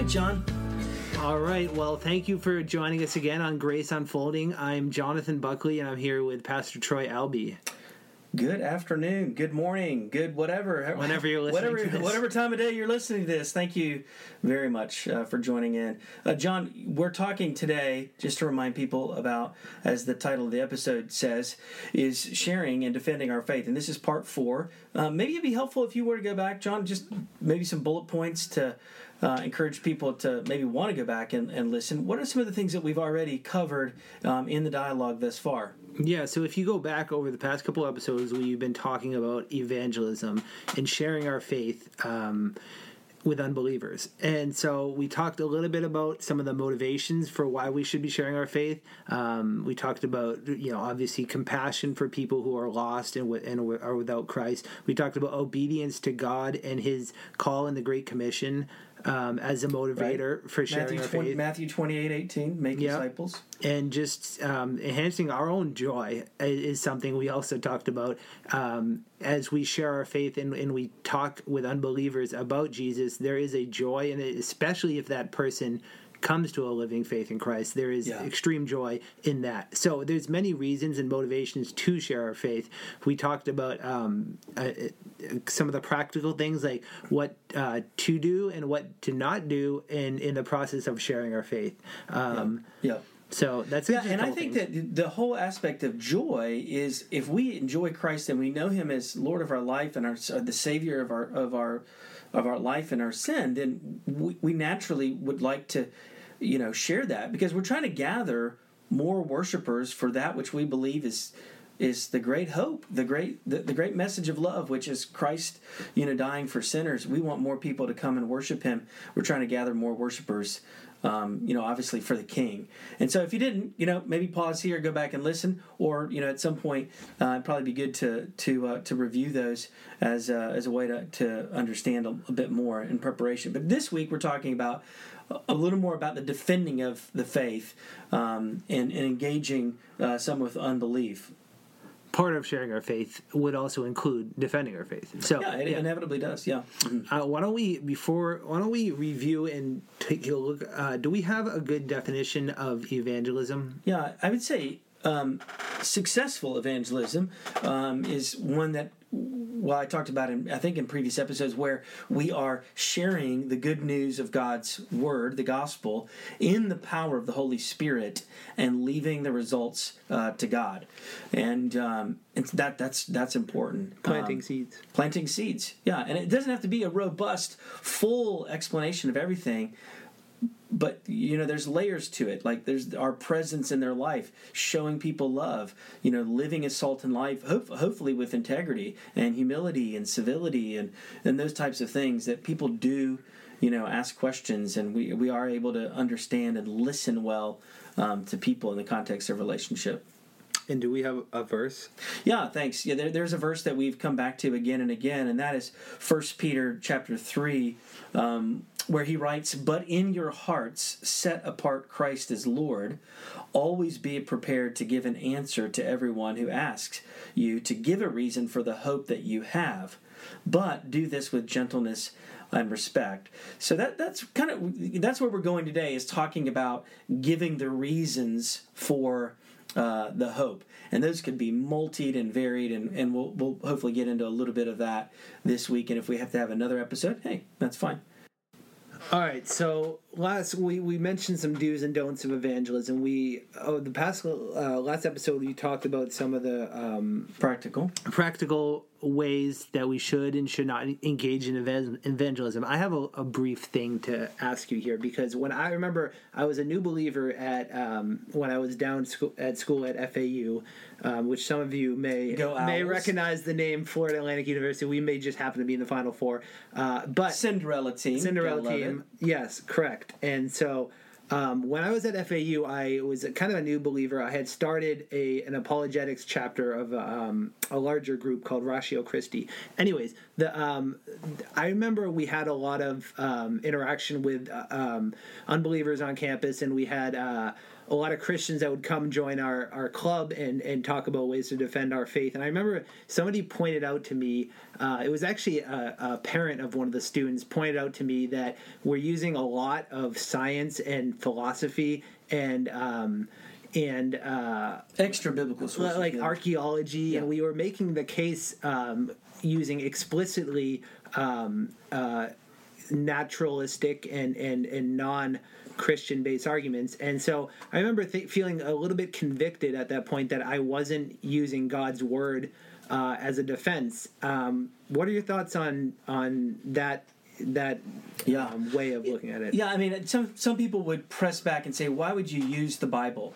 right, John. All right. Well, thank you for joining us again on Grace Unfolding. I'm Jonathan Buckley, and I'm here with Pastor Troy Albee. Good afternoon, good morning, good whatever. Whenever you're listening whatever, to this. Whatever time of day you're listening to this, thank you very much uh, for joining in. Uh, John, we're talking today, just to remind people about, as the title of the episode says, is sharing and defending our faith. And this is part four. Uh, maybe it'd be helpful if you were to go back, John, just maybe some bullet points to uh, encourage people to maybe want to go back and, and listen. What are some of the things that we've already covered um, in the dialogue thus far? Yeah, so if you go back over the past couple episodes, we've been talking about evangelism and sharing our faith um, with unbelievers. And so we talked a little bit about some of the motivations for why we should be sharing our faith. Um, we talked about, you know, obviously compassion for people who are lost and, and are without Christ. We talked about obedience to God and His call in the Great Commission um, as a motivator for sharing Matthew, our 20, faith. Matthew 28 18, make Yeah. disciples. and just um, enhancing our own joy is something we also talked about um, as we share our faith and, and we talk with unbelievers about jesus there is a joy and especially if that person comes to a living faith in christ there is Yeah. extreme joy in that so there's many reasons and motivations to share our faith we talked about um, uh, uh, some of the practical things like what uh, to do and what to not do in in the process of sharing our faith um, Yeah. so that's Yeah, and I think things. that the whole aspect of joy is if we enjoy Christ and we know Him as Lord of our life and our uh, the Savior of our of our of our life and our sin, then we, we naturally would like to, you know, share that because we're trying to gather more worshipers for that which we believe is is the great hope, the great the, the great message of love, which is Christ, you know, dying for sinners. We want more people to come and worship Him. We're trying to gather more worshipers, um, you know, obviously for the King. And so, if you didn't, you know, maybe pause here, go back and listen, or you know, at some point, uh, it'd probably be good to to uh, to review those as uh, as a way to to understand a, a bit more in preparation. But this week, we're talking about a little more about the defending of the faith um, and, and engaging uh, some with unbelief. Part of sharing our faith would also include defending our faith. So, Yeah, it yeah. inevitably does. Yeah. Mhm. Uh, why don't we before? Why don't we review and take a look? Uh, do we have a good definition of evangelism? Yeah, I would say um, successful evangelism um, is one that, well, I talked about in I think in previous episodes where we are sharing the good news of God's word, the gospel, in the power of the Holy Spirit, and leaving the results uh, to God, and um, it's that that's that's important. Planting Um, seeds. planting seeds yeah and it doesn't have to be a robust full explanation of everything but you know there's layers to it like there's our presence in their life showing people love you know living a salt and life hope, hopefully with integrity and humility and civility and and those types of things that people do you know ask questions and we we are able to understand and listen well um, to people in the context of relationship And do we have a verse? yeah, thanks. Yeah, there, there's a verse that we've come back to again and again, and that is First Peter chapter three, um, where he writes, "But in your hearts set apart Christ as Lord. Always be prepared to give an answer to everyone who asks you to give a reason for the hope that you have, but do this with gentleness." And respect. So that that's kind of that's where we're going today is talking about giving the reasons for uh, the hope. And those could be multied and varied, and, and we'll, we'll hopefully get into a little bit of that this week. And if we have to have another episode, hey, that's fine. All right. So last we we mentioned some do's and don'ts of evangelism. We oh the past uh, last episode we talked about some of the um, Practical. practical ways that we should and should not engage in evangelism. I have a, a brief thing to ask you here because when I remember I was a new believer at um, when I was down at school at FAU, um, which some of you may may recognize the name Florida Atlantic University. We may just happen to be in the Final Four, uh, but Cinderella team. Cinderella team. Yes, correct. And so um, when I was at FAU, I was kind of a new believer. I had started a an apologetics chapter of um, a larger group called Ratio Christi. Anyways, the um, I remember we had a lot of um, interaction with uh, um, unbelievers on campus, and we had. Uh, a lot of Christians that would come join our, our club and, and talk about ways to defend our faith. And I remember somebody pointed out to me, uh, it was actually a, a, parent of one of the students pointed out to me that we're using a lot of science and philosophy and um, and uh, extra biblical sources, like yeah. archaeology, yeah. and we were making the case um, using explicitly um, uh, naturalistic and and and non Christian based arguments. And so I remember th- feeling a little bit convicted at that point that I wasn't using God's word uh, as a defense. Um, what are your thoughts on on that that yeah. Um, way of looking at it? Yeah, I mean, some some people would press back and say, "Why would you use the Bible?"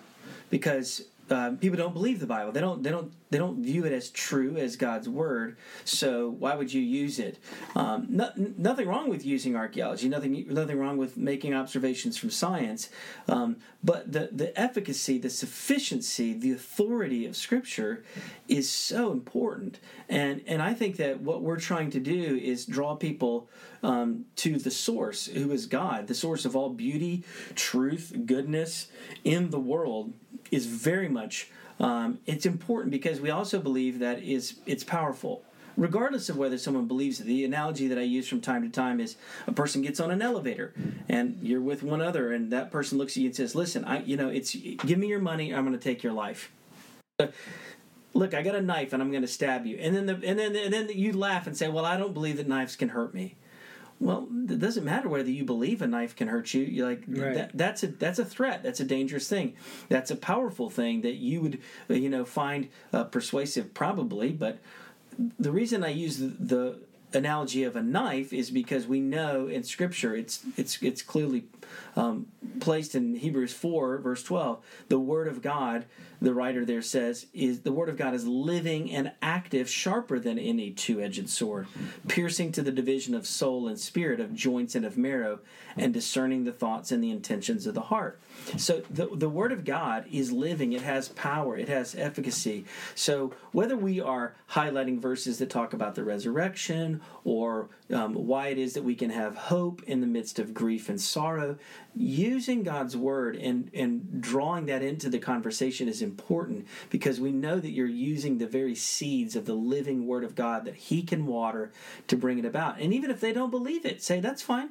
Because um, people don't believe the Bible. They don't. They don't. They don't view it as true as God's word. So why would you use it? Um, no, nothing wrong with using archaeology. Nothing. Nothing wrong with making observations from science. Um, but the the efficacy, the sufficiency, the authority of Scripture is so important. And and I think that what we're trying to do is draw people um, to the source, who is God, the source of all beauty, truth, goodness in the world is very much um, it's important because we also believe that is it's powerful regardless of whether someone believes it. The analogy that I use from time to time is a person gets on an elevator and you're with one other and that person looks at you and says, "Listen, I you know, it's give me your money, I'm going to take your life." Look, I got a knife and I'm going to stab you. And then the, and then and then you laugh and say, "Well, I don't believe that knives can hurt me." Well, it doesn't matter whether you believe a knife can hurt you. You're like right. that, that's a that's a threat. That's a dangerous thing. That's a powerful thing that you would uh, you know find uh, persuasive probably. But the reason I use the, the analogy of a knife is because we know in Scripture it's it's it's clearly um, placed in Hebrews four verse twelve. The Word of God the writer there says is the word of God is living and active, sharper than any two-edged sword, piercing to the division of soul and spirit, of joints and of marrow, and discerning the thoughts and the intentions of the heart. So the the word of God is living. It has power. It has efficacy. So whether we are highlighting verses that talk about the resurrection or um, why it is that we can have hope in the midst of grief and sorrow, using God's word and and drawing that into the conversation is important because we know that you're using the very seeds of the living word of God that He can water to bring it about. And even if they don't believe it, say that's fine.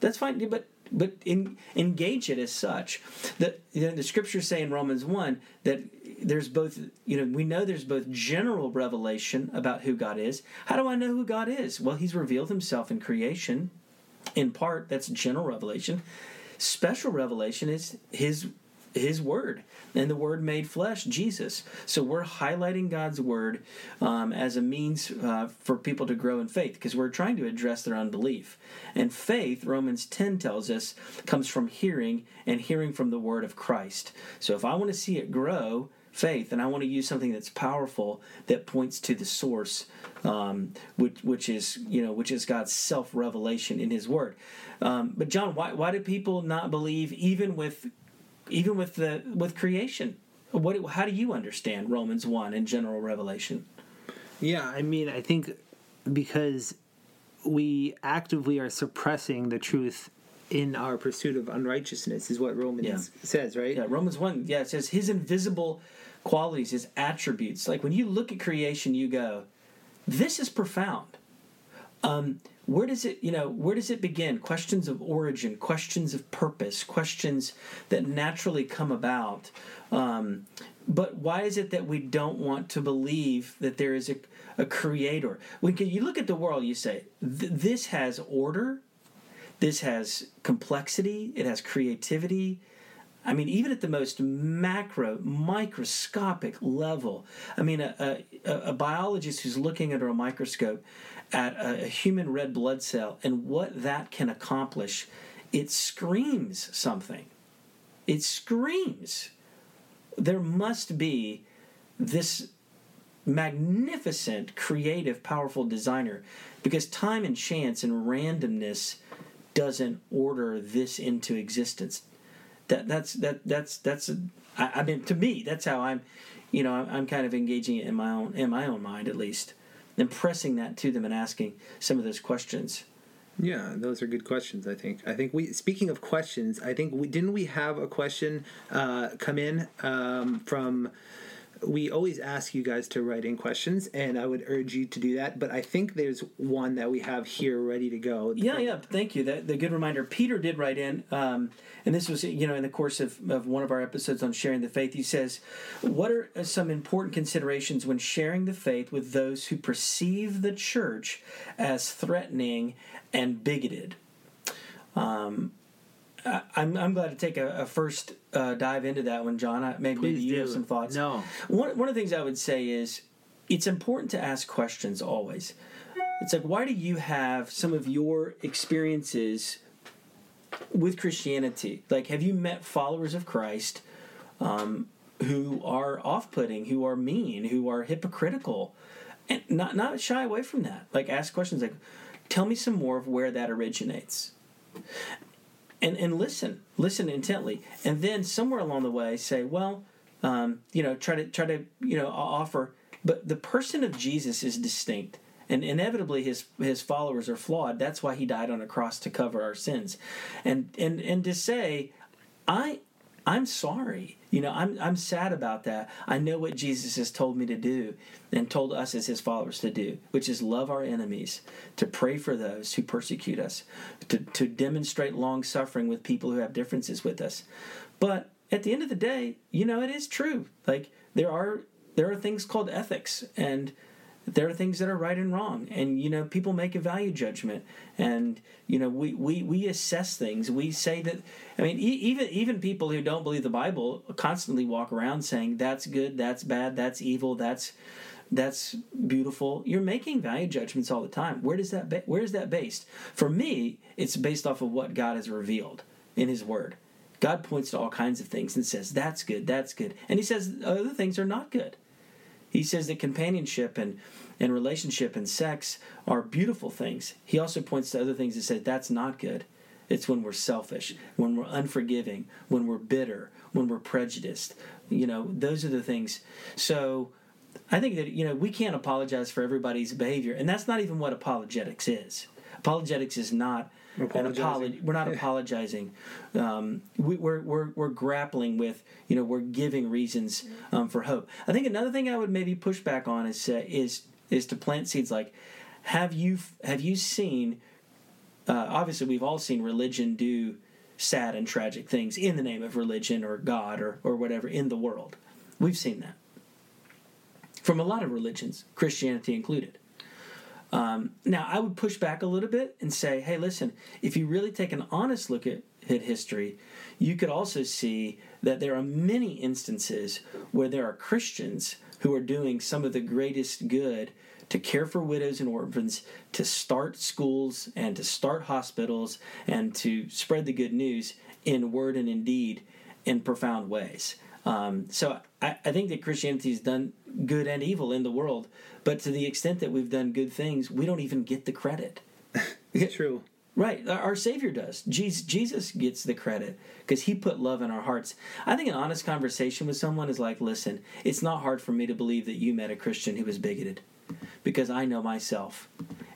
That's fine. But but in, engage it as such. That you know, the scriptures say in Romans one that there's both you know we know there's both general revelation about who God is. How do I know who God is? Well, He's revealed Himself in creation. In part, that's general revelation. Special revelation is His his word and the word made flesh jesus. So we're highlighting god's word um, as a means uh, for people to grow in faith because we're trying to address their unbelief. And faith romans 10 tells us comes from hearing and hearing from the word of christ. So if i want to see it grow faith and i want to use something that's powerful that points to the source um, which, which is you know which is god's self-revelation in his word um, but john why, why do people not believe even with even with the with creation. What how do you understand Romans one and general revelation? Yeah, I mean, I think because we actively are suppressing the truth in our pursuit of unrighteousness is what Romans yeah. says, right? Yeah, Romans 1, yeah, it says his invisible qualities, his attributes. Like when you look at creation, you go, this is profound. Um, where does it you know where does it begin? Questions of origin questions of purpose questions that naturally come about. Um, but why is it that we don't want to believe that there is a, a creator? When you look at the world you say this has order. This has complexity. It has creativity I mean, even at the most macro, microscopic level, I mean, a, a, a biologist who's looking under a microscope at a, a human red blood cell and what that can accomplish, it screams something. It screams. There must be this magnificent, creative, powerful designer because time and chance and randomness doesn't order this into existence. That that's that that's that's a, I, I mean to me that's how I'm, you know I'm, kind of engaging it in my own in my own mind at least then pressing that to them and asking some of those questions. Yeah, those are good questions. I think. I think we. Speaking of questions, I think we didn't we have a question uh, come in um, from we always ask you guys to write in questions, and I would urge you to do that. But I think there's one that we have here ready to go. Yeah, yeah. Thank you. That the good reminder. Peter did write in, um, and this was you know in the course of, of one of our episodes on sharing the faith. He says, "What are some important considerations when sharing the faith with those who perceive the church as threatening and bigoted?" Um, I'm, I'm glad to take a, a first uh, dive into that one, John. I, maybe, maybe you do. have some thoughts. No. One, one of the things I would say is it's important to ask questions always. It's like, why do you have some of your experiences with Christianity? Like, have you met followers of Christ um, who are off putting, who are mean, who are hypocritical? And not, not shy away from that. Like, ask questions like, tell me some more of where that originates and and listen, listen intently, and then somewhere along the way say, well, um, you know, try to try to you know offer, but the person of Jesus is distinct. And inevitably, his his followers are flawed. That's why he died on a cross to cover our sins, and and and to say, I I'm sorry. You know, I'm I'm sad about that. I know what Jesus has told me to do and told us as his followers to do, which is love our enemies, to pray for those who persecute us, to, to demonstrate long suffering with people who have differences with us. But at the end of the day, you know, it is true. Like there are there are things called ethics and there are things that are right and wrong. And you know people make a value judgment. And you know we we, we assess things. We say that i mean e- even even people who don't believe the bible constantly walk around saying that's good that's bad that's evil that's that's beautiful. You're making value judgments all the time. Where does that ba- where is that based? For me it's based off of what god has revealed in his word. God points to all kinds of things and says that's good that's good. And he says other things are not good he says that companionship and, and relationship and sex are beautiful things. He also points to other things that says that's not good. It's when we're selfish, when we're unforgiving, when we're bitter, when we're prejudiced. You know, those are the things. So I think that, you know, we can't apologize for everybody's behavior. And that's not even what apologetics is. Apologetics is not an apology. We're not apologizing. Um, we, are we're, we're we're grappling with you know we're giving reasons um, for hope. I think another thing I would maybe push back on is uh, is is to plant seeds like have you have you seen? Uh, obviously, we've all seen religion do sad and tragic things in the name of religion or God or or whatever in the world. We've seen that from a lot of religions, Christianity included. Um, now, I would push back a little bit and say, hey, listen, if you really take an honest look at, at history, you could also see that there are many instances where there are Christians who are doing some of the greatest good to care for widows and orphans, to start schools and to start hospitals and to spread the good news in word and in deed in profound ways. Um, so I, I think that Christianity has done good and evil in the world, but to the extent that we've done good things, we don't even get the credit. it's true. Right, our Savior does. Jesus, Jesus gets the credit because He put love in our hearts. I think an honest conversation with someone is like, listen, it's not hard for me to believe that you met a Christian who was bigoted, because I know myself,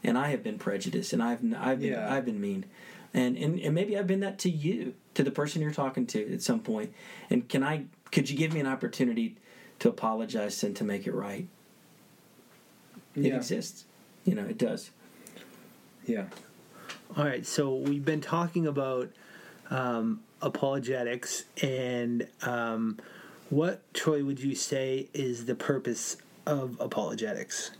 and I have been prejudiced, and I've I've been yeah. I've been mean, and, and and maybe I've been that to you, to the person you're talking to at some point. And can I? Could you give me an opportunity to apologize and to make it right? It yeah. exists. You know, it does. Yeah. All right. So we've been talking about um, apologetics, and um, what, Troy, would you say is the purpose of apologetics?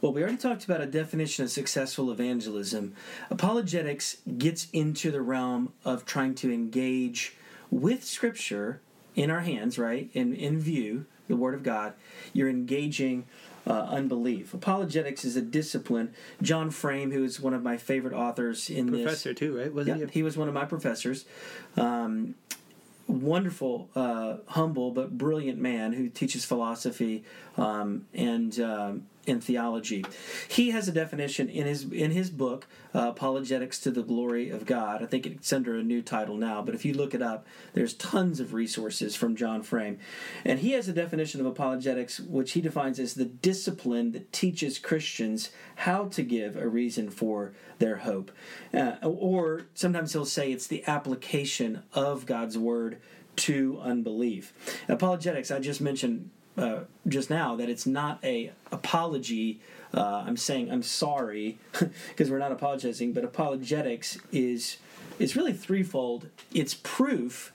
Well, we already talked about a definition of successful evangelism. Apologetics gets into the realm of trying to engage with Scripture in our hands, right? In in view, the Word of God. You're engaging uh, unbelief. Apologetics is a discipline. John Frame, who is one of my favorite authors in professor this, professor too, right? Wasn't yeah, he? He was one of my professors. Um, wonderful, uh, humble but brilliant man who teaches philosophy um, and um, in theology. He has a definition in his in his book, uh, Apologetics to the Glory of God. I think it's under a new title now, but if you look it up, there's tons of resources from John Frame, and he has a definition of apologetics which he defines as the discipline that teaches Christians how to give a reason for their hope, uh, or sometimes he'll say it's the application of God's word to unbelief. Apologetics, I just mentioned uh, just now that it's not a apology. Uh, I'm saying I'm sorry because we're not apologizing, but apologetics is is really threefold. It's proof,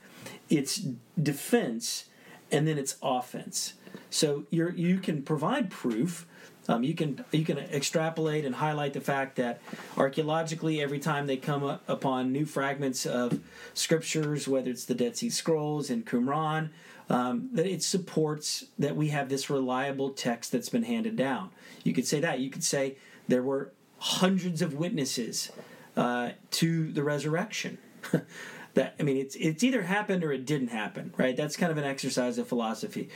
it's defense, and then it's offense. So you you can provide proof. Um, you can you can extrapolate and highlight the fact that archaeologically, every time they come up upon new fragments of scriptures, whether it's the Dead Sea Scrolls in Qumran, um, that it supports that we have this reliable text that's been handed down. You could say that. You could say there were hundreds of witnesses uh, to the resurrection. that I mean, it's it's either happened or it didn't happen, right? That's kind of an exercise of philosophy.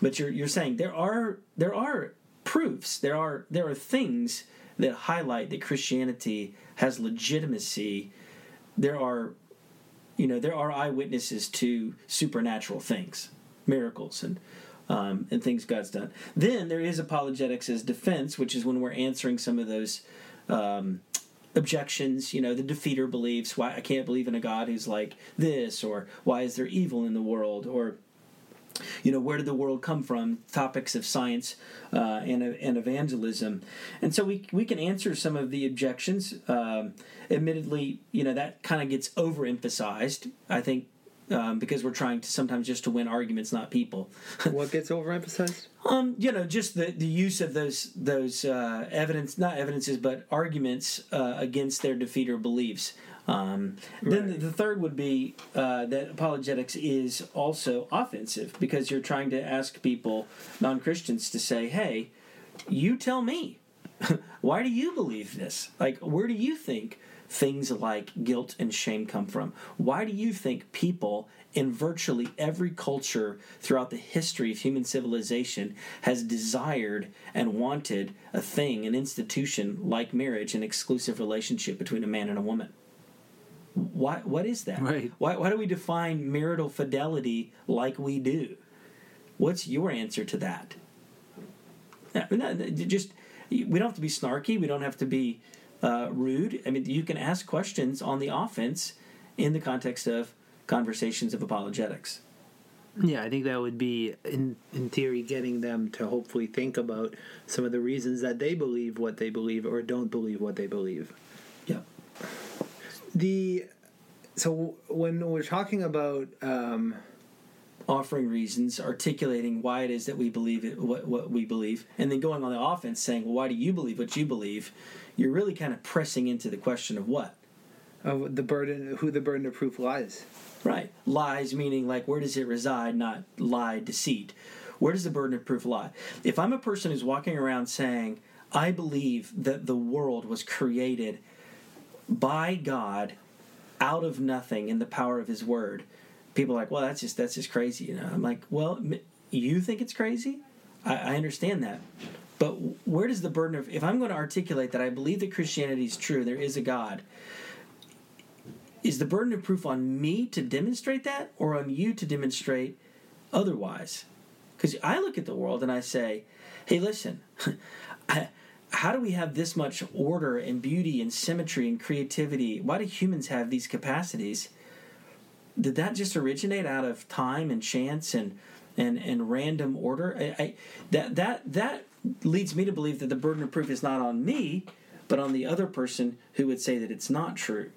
But you're you're saying there are there are proofs, there are there are things that highlight that Christianity has legitimacy. There are you know there are eyewitnesses to supernatural things, miracles, and um, and things God's done. Then there is apologetics as defense, which is when we're answering some of those um, objections. You know, the defeater believes why I can't believe in a God who's like this, or why is there evil in the world, or you know where did the world come from? Topics of science uh, and, and evangelism. And so we, we can answer some of the objections. Um, admittedly you know that kind of gets overemphasized i think um, because we're trying to sometimes just to win arguments not people. What gets overemphasized? Um, you know just the, the use of those those uh, evidence not evidences but arguments uh, against their defeater beliefs um, right. Then the third would be uh, that apologetics is also offensive because you're trying to ask people, non Christians, to say, hey, you tell me. Why do you believe this? Like, where do you think things like guilt and shame come from? Why do you think people in virtually every culture throughout the history of human civilization has desired and wanted a thing, an institution like marriage, an exclusive relationship between a man and a woman? Why, what is that? Right. Why, why do we define marital fidelity like we do? What's your answer to that? Just we don't have to be snarky. We don't have to be uh, rude. I mean, you can ask questions on the offense in the context of conversations of apologetics. Yeah, I think that would be, in in theory, getting them to hopefully think about some of the reasons that they believe what they believe or don't believe what they believe. Yeah the so when we're talking about um, offering reasons, articulating why it is that we believe it, what what we believe, and then going on the offense, saying, "Well, why do you believe what you believe?" You're really kind of pressing into the question of what of the burden, who the burden of proof lies. Right, lies meaning like where does it reside, not lie, deceit. Where does the burden of proof lie? If I'm a person who's walking around saying, "I believe that the world was created by God out of nothing in the power of his word. People are like well that's just that's just crazy you know? I'm like well you think it's crazy? I, I understand that. But where does the burden of if i'm going to articulate that i believe that christianity is true there is a god is the burden of proof on me to demonstrate that or on you to demonstrate otherwise? Because i look at the world and i say hey listen I, how do we have this much order and beauty and symmetry and creativity? Why do humans have these capacities? Did that just originate out of time and chance and and, and random order? I, I, that that that leads me to believe that the burden of proof is not on me, but on the other person who would say that it's not true.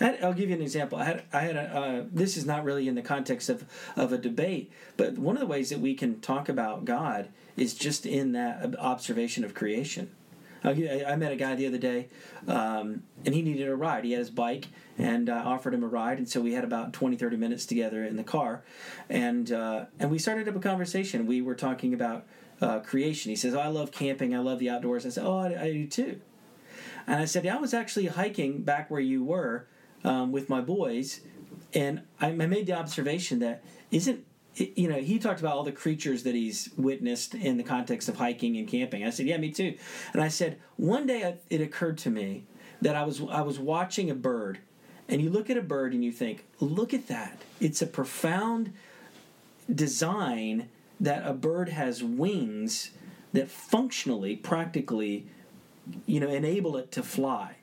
I will give you an example. I had, I had a, uh, this is not really in the context of, of a debate, but one of the ways that we can talk about God is just in that observation of creation. I met a guy the other day, um, and he needed a ride. He had his bike, and I offered him a ride, and so we had about 20, 30 minutes together in the car, and uh, and we started up a conversation. We were talking about uh, creation. He says, oh, "I love camping. I love the outdoors." I said, "Oh, I, I do too." And I said, "Yeah, I was actually hiking back where you were um, with my boys, and I, I made the observation that isn't you know, he talked about all the creatures that he's witnessed in the context of hiking and camping. I said, "Yeah, me too." And I said, one day it occurred to me that I was I was watching a bird, and you look at a bird and you think, "Look at that! It's a profound design that a bird has wings that functionally, practically, you know, enable it to fly."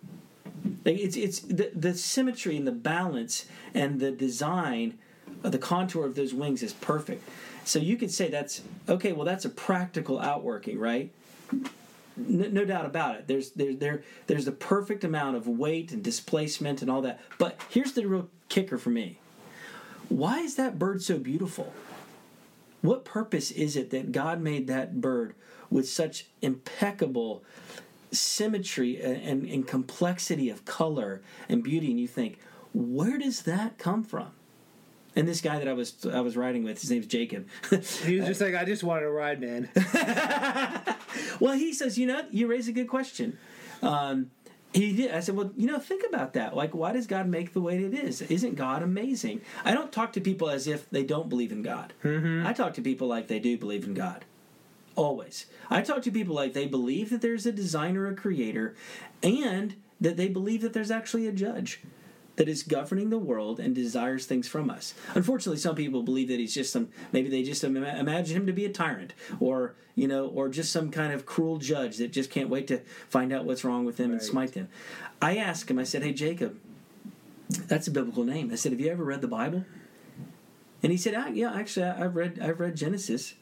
It's it's the, the symmetry and the balance and the design the contour of those wings is perfect. So you could say that's okay. Well, that's a practical outworking, right? No, no, doubt about it. There's there there there's the perfect amount of weight and displacement and all that. But here's the real kicker for me. Why is that bird so beautiful? What purpose is it that God made that bird with such impeccable symmetry and, and, complexity of color and beauty? And you think, where does that come from? And this guy that I was I was riding with, his name's Jacob. he was just like, I just wanted to ride, man. well, he says, you know, you raise a good question. Um, he did. I said, well, you know, think about that. Like, why does God make the way it is? Isn't God amazing? I don't talk to people as if they don't believe in God. Mm-hmm. I talk to people like they do believe in God. Always. I talk to people like they believe that there's a designer, a creator, and that they believe that there's actually a judge that is governing the world and desires things from us. Unfortunately, some people believe that he's just some maybe they just imagine him to be a tyrant or you know or just some kind of cruel judge that just can't wait to find out what's wrong with them right. and smite them. I asked him. I said, "Hey, Jacob, that's a biblical name." I said, "Have you ever read the Bible?" And he said, ah, "Yeah, actually, I've read I've read Genesis."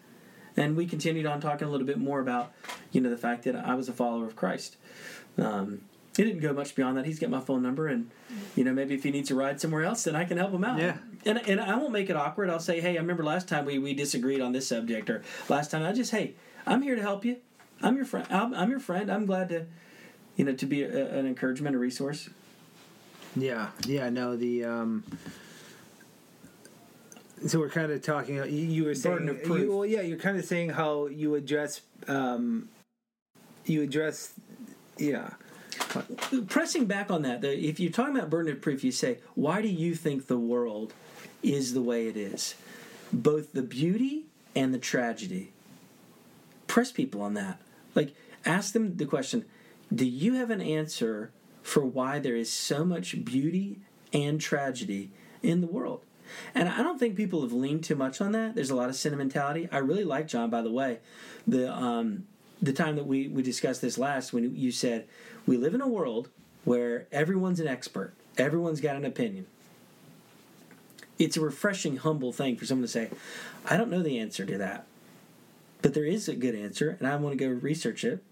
And we continued on talking a little bit more about, you know, the fact that I was a follower of Christ. Um, he didn't go much beyond that. He's got my phone number, and you know maybe if he needs to ride somewhere else, then I can help him out. Yeah. And and I won't make it awkward. I'll say, hey, I remember last time we we disagreed on this subject, or last time I just hey, I'm here to help you. I'm your friend. I'm, I'm your friend. I'm glad to, you know, to be a, an encouragement, a resource. Yeah. Yeah. No. The. um so we're kind of talking. You, you were saying, you, well, yeah, you're kind of saying how you address, um, you address, yeah, Pressing back on that, if you're talking about burden of proof, you say, why do you think the world is the way it is? Both the beauty and the tragedy. Press people on that. Like, ask them the question Do you have an answer for why there is so much beauty and tragedy in the world? And I don't think people have leaned too much on that. There's a lot of sentimentality. I really like John, by the way. The um, the time that we, we discussed this last, when you said we live in a world where everyone's an expert, everyone's got an opinion. It's a refreshing, humble thing for someone to say, I don't know the answer to that, but there is a good answer, and I want to go research it.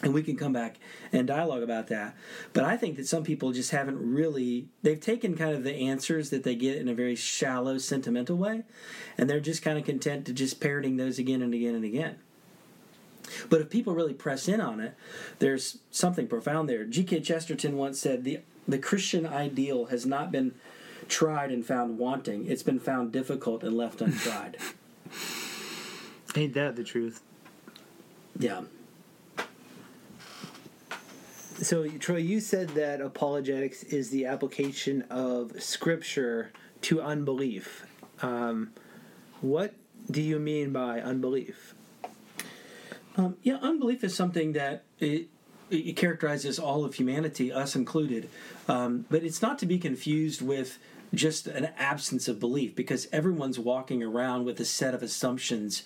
And we can come back and dialogue about that. But I think that some people just haven't really, they've taken kind of the answers that they get in a very shallow, sentimental way, and they're just kind of content to just parroting those again and again and again. But if people really press in on it, there's something profound there. G.K. Chesterton once said the the Christian ideal has not been tried and found wanting; it's been found difficult and left untried. Ain't that the truth? Yeah. So, Troy, you said that apologetics is the application of Scripture to unbelief. Um, what do you mean by unbelief? Um, yeah, unbelief is something that it, it, characterizes all of humanity, us included. Um, but it's not to be confused with just an absence of belief because everyone's walking around with a set of assumptions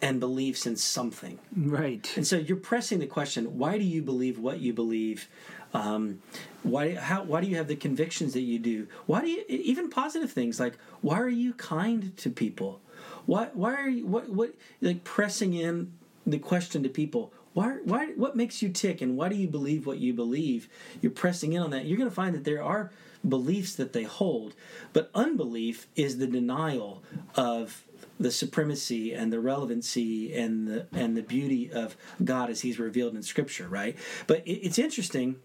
and beliefs in something. Right. And so you're pressing the question why do you believe what you believe? Um, why how why do you have the convictions that you do? Why do you even positive things like why are you kind to people? Why why are you what what like pressing in the question to people why, why, what makes you tick and why do you believe what you believe? You're pressing in on that. You're going to find that there are beliefs that they hold, but unbelief is the denial of the supremacy and the relevancy and the and the beauty of God as He's revealed in Scripture, right? But it, it's interesting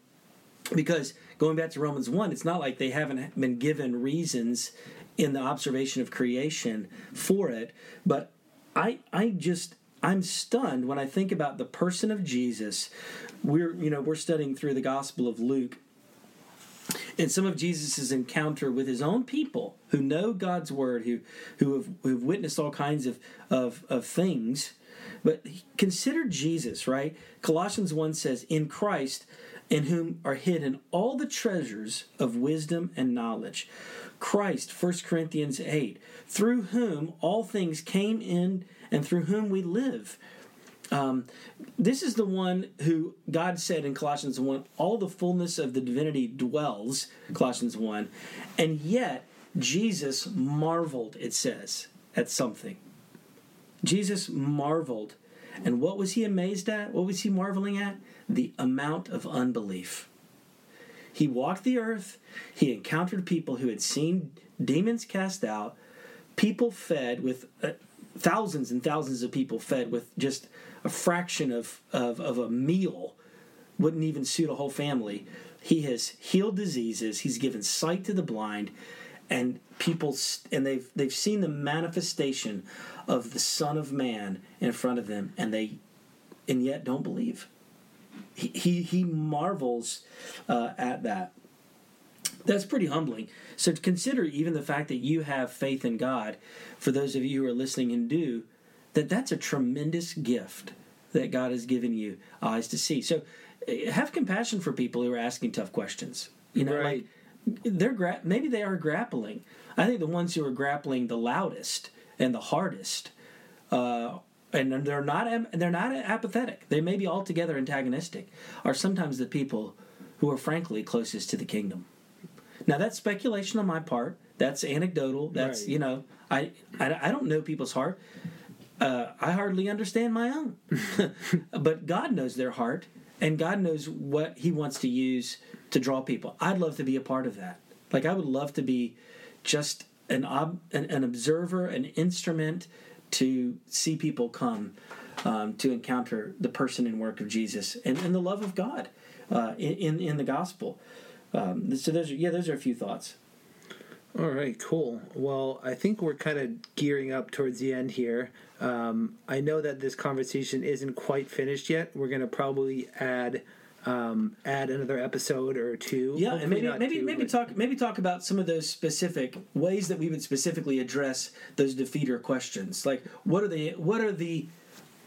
because going back to Romans one, it's not like they haven't been given reasons in the observation of creation for it, but I I just I'm stunned when I think about the person of Jesus. We're, you know, we're studying through the Gospel of Luke. and some of Jesus' encounter with his own people who know God's word, who who have, who have witnessed all kinds of, of, of things. But consider Jesus, right? Colossians 1 says, In Christ, in whom are hidden all the treasures of wisdom and knowledge. Christ, 1 Corinthians 8, through whom all things came in and through whom we live. Um, this is the one who God said in Colossians 1 all the fullness of the divinity dwells, Colossians 1, and yet Jesus marveled, it says, at something. Jesus marveled. And what was he amazed at? What was he marveling at? The amount of unbelief. He walked the earth, he encountered people who had seen demons cast out, people fed with uh, thousands and thousands of people fed with just a fraction of, of, of a meal wouldn't even suit a whole family. He has healed diseases. He's given sight to the blind, and people and they've they've seen the manifestation of the Son of Man in front of them, and they and yet don't believe. He he, he marvels uh, at that. That's pretty humbling. So to consider even the fact that you have faith in God, for those of you who are listening and do, that that's a tremendous gift that God has given you eyes to see. So eh, have compassion for people who are asking tough questions. You know, right. like they're gra- maybe they are grappling. I think the ones who are grappling the loudest and the hardest, uh, and they're not they're not apathetic. They may be altogether antagonistic. Are sometimes the people who are frankly closest to the kingdom. Now that's speculation on my part. That's anecdotal. That's right. you know I, I I don't know people's heart. Uh, I hardly understand my own, but God knows their heart, and God knows what He wants to use to draw people. I'd love to be a part of that. Like I would love to be just an ob, an, an observer, an instrument to see people come um, to encounter the person and work of Jesus and, and the love of God uh, in, in the gospel. Um, so those are yeah, those are a few thoughts. All right, cool. Well, I think we're kind of gearing up towards the end here. Um, I know that this conversation isn't quite finished yet. We're going to probably add um, add another episode or two. Yeah, and maybe maybe two, maybe but... talk maybe talk about some of those specific ways that we would specifically address those defeater questions. Like what are the what are the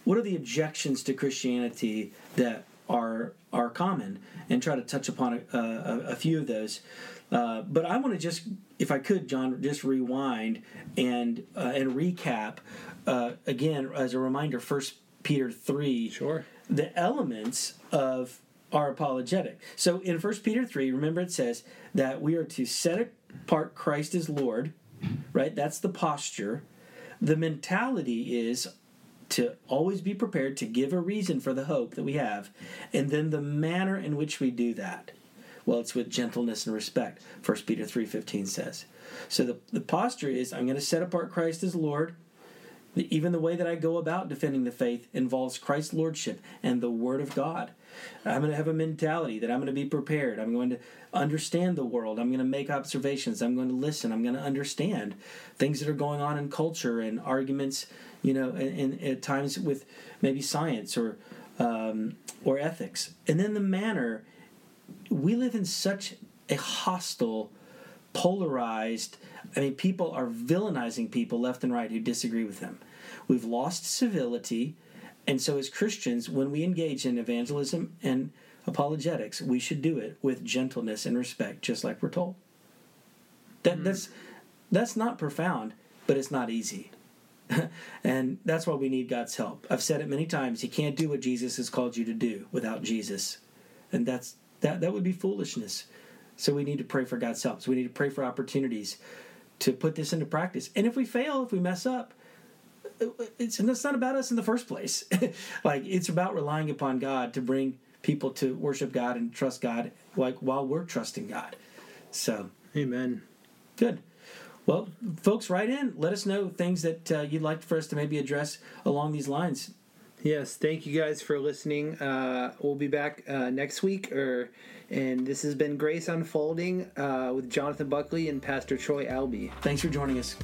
what are the objections to Christianity that are are common, and try to touch upon a, a, a few of those. Uh, but I want to just, if I could, John, just rewind and uh, and recap uh, again as a reminder. First Peter three, sure, the elements of our apologetic. So in First Peter 3, remember it says that we are to set apart Christ as Lord, right? That's the posture. The mentality is to always be prepared to give a reason for the hope that we have, and then the manner in which we do that. Well, it's with gentleness and respect. 1 Peter 3:15 says. So the, the posture is I'm going to set apart Christ as Lord. Even the way that I go about defending the faith involves Christ's lordship and the word of God. I'm going to have a mentality that I'm going to be prepared. I'm going to understand the world. I'm going to make observations. I'm going to listen. I'm going to understand things that are going on in culture and arguments, you know, and, at times with maybe science or um, or ethics. And then the manner we live in such a hostile, polarized. I mean, people are villainizing people left and right who disagree with them. We've lost civility and so, as Christians, when we engage in evangelism and apologetics, we should do it with gentleness and respect, just like we're told. That, mm-hmm. That's that's not profound, but it's not easy. and that's why we need God's help. I've said it many times. You can't do what Jesus has called you to do without Jesus. And that's that that would be foolishness. So we need to pray for God's help. So we need to pray for opportunities to put this into practice. And if we fail, if we mess up, it's and it's not about us in the first place. like it's about relying upon God to bring people to worship God and trust God, like while we're trusting God. So, Amen. Good. Well, folks, write in. Let us know things that uh, you'd like for us to maybe address along these lines. Yes, thank you guys for listening. Uh, we'll be back uh, next week, or and this has been Grace Unfolding uh, with Jonathan Buckley and Pastor Troy Albee. Thanks for joining us.